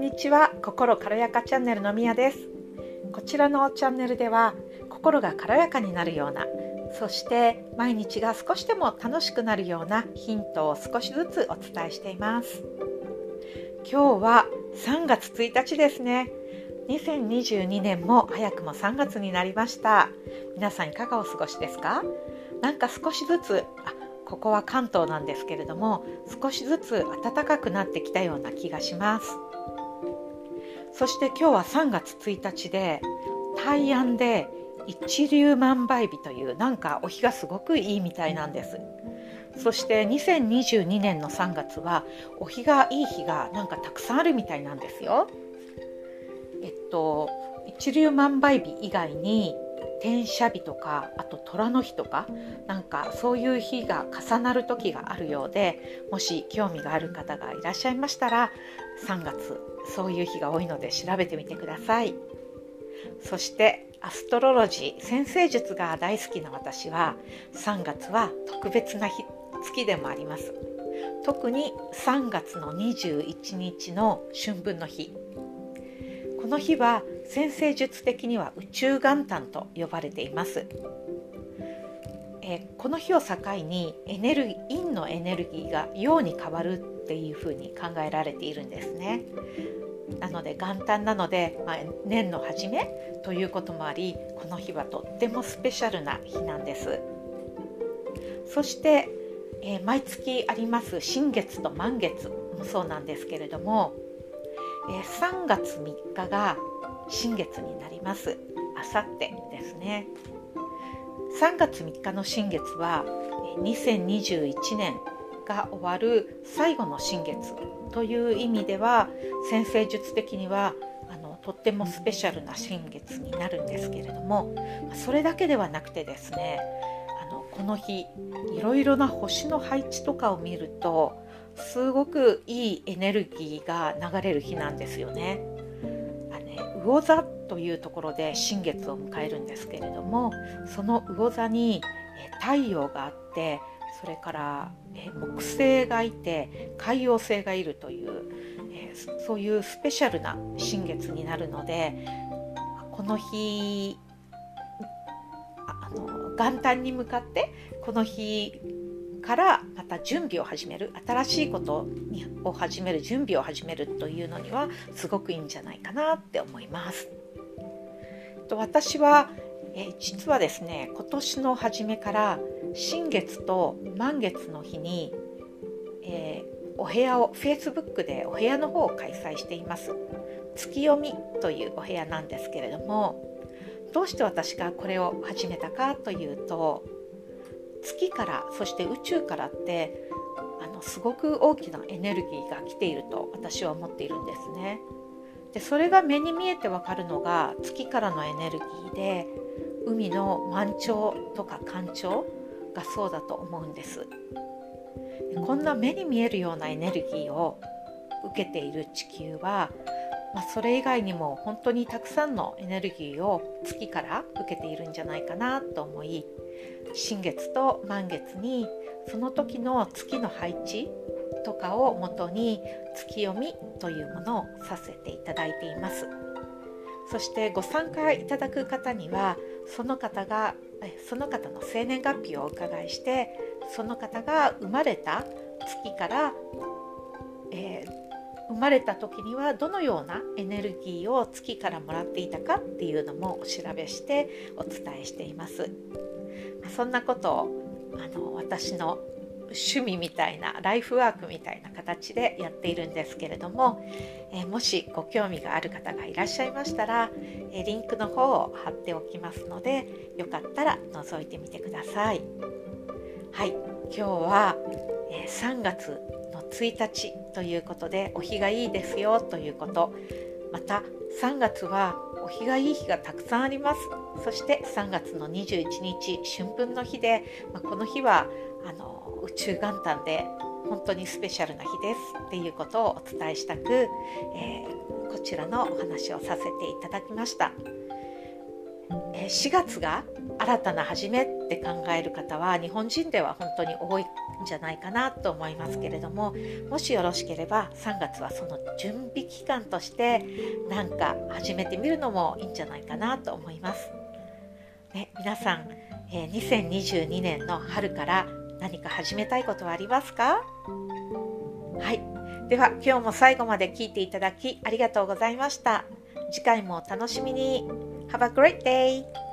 んにちは。心軽やかチャンネルのみやです。こちらのチャンネルでは心が軽やかになるようなそして毎日が少しでも楽しくなるようなヒントを少しずつお伝えしています。今日は3月1日ですね。2022年も早くも3月になりました。皆さんいかがお過ごしですか？なんか少しずつあここは関東なんですけれども少しずつ暖かくなってきたような気がします。そして今日は3月1日で大安で一粒万倍日というなんかお日がすごくいいみたいなんです。そして2022年の3月はお日がいい日がなんかたくさんあるみたいなんですよ。えっと一粒万倍日以外に転写日とかあと虎の日とかなんかそういう日が重なる時があるようでもし興味がある方がいらっしゃいましたら3月そういう日が多いので調べてみてください。そしてアストロロジー先生術が大好きな私は3月は特別な日月でもあります。特に3月の21日の春分の日。この日は先生術的には宇宙元旦と呼ばれています。えこの日を境にエネルギー陰のエネルギーが陽に変わるっていうふうに考えられているんですね。なので元旦なので、まあ、年の初めということもありこの日はとってもスペシャルな日なんです。そして、えー、毎月あります新月と満月もそうなんですけれども、えー、3月3日が新月になりますあさってですね3月3日の新月は2021年が終わる最後の新月という意味では先生術的にはあのとってもスペシャルな新月になるんですけれどもそれだけではなくてですねあのこの日いろいろな星の配置とかを見るとすごくいいエネルギーが流れる日なんですよね。魚座というところで新月を迎えるんですけれどもその魚座に太陽があってそれから木星がいて海洋星がいるというそういうスペシャルな新月になるのでこの日あの元旦に向かってこの日からまた準備を始める新しいことを始める準備を始めるというのにはすごくいいんじゃないかなって思います。と私はえ実はですね今年の初めから新月と満月の日に、えー、お部屋を Facebook でお部屋の方を開催しています月読みというお部屋なんですけれどもどうして私がこれを始めたかというと月からそして宇宙からってあのすごく大きなエネルギーが来ていると私は思っているんですね。でそれが目に見えてわかるのが月からのエネルギーで海の満潮とか干潮がそうだと思うんです。こんな目に見えるようなエネルギーを受けている地球は、まあ、それ以外にも本当にたくさんのエネルギーを月から受けているんじゃないかなと思い新月と満月にその時の月の配置とかをもとに月読みというものをさせていただいています。そしてご参加いただく方にはその方がその方の生年月日をお伺いしてその方が生まれた月から、えー、生まれた時にはどのようなエネルギーを月からもらっていたかっていうのもお調べしてお伝えしています。そんなことをあの私の趣味みたいなライフワークみたいな形でやっているんですけれども、えもしご興味がある方がいらっしゃいましたら、えリンクの方を貼っておきますのでよかったら覗いてみてください。はい、今日は、え3月の1日ということでお日がいいですよということ。また3月はお日がいい日がたくさんあります。そして3月の21日春分の日で、まあ、この日はあの宇宙元旦で本当にスペシャルな日ですっていうことをお伝えしたく、えー、こちらのお話をさせていただきました、え、4月が新たな始めって考える方は日本人では本当に多いんじゃないかなと思いますけれどももしよろしければ3月はその準備期間として何か始めてみるのもいいんじゃないかなと思います。ね、皆さん、えー、2022年の春から何か始めたいことはありますか？はいでは今日も最後まで聞いていただきありがとうございました次回もお楽しみに Have a great day!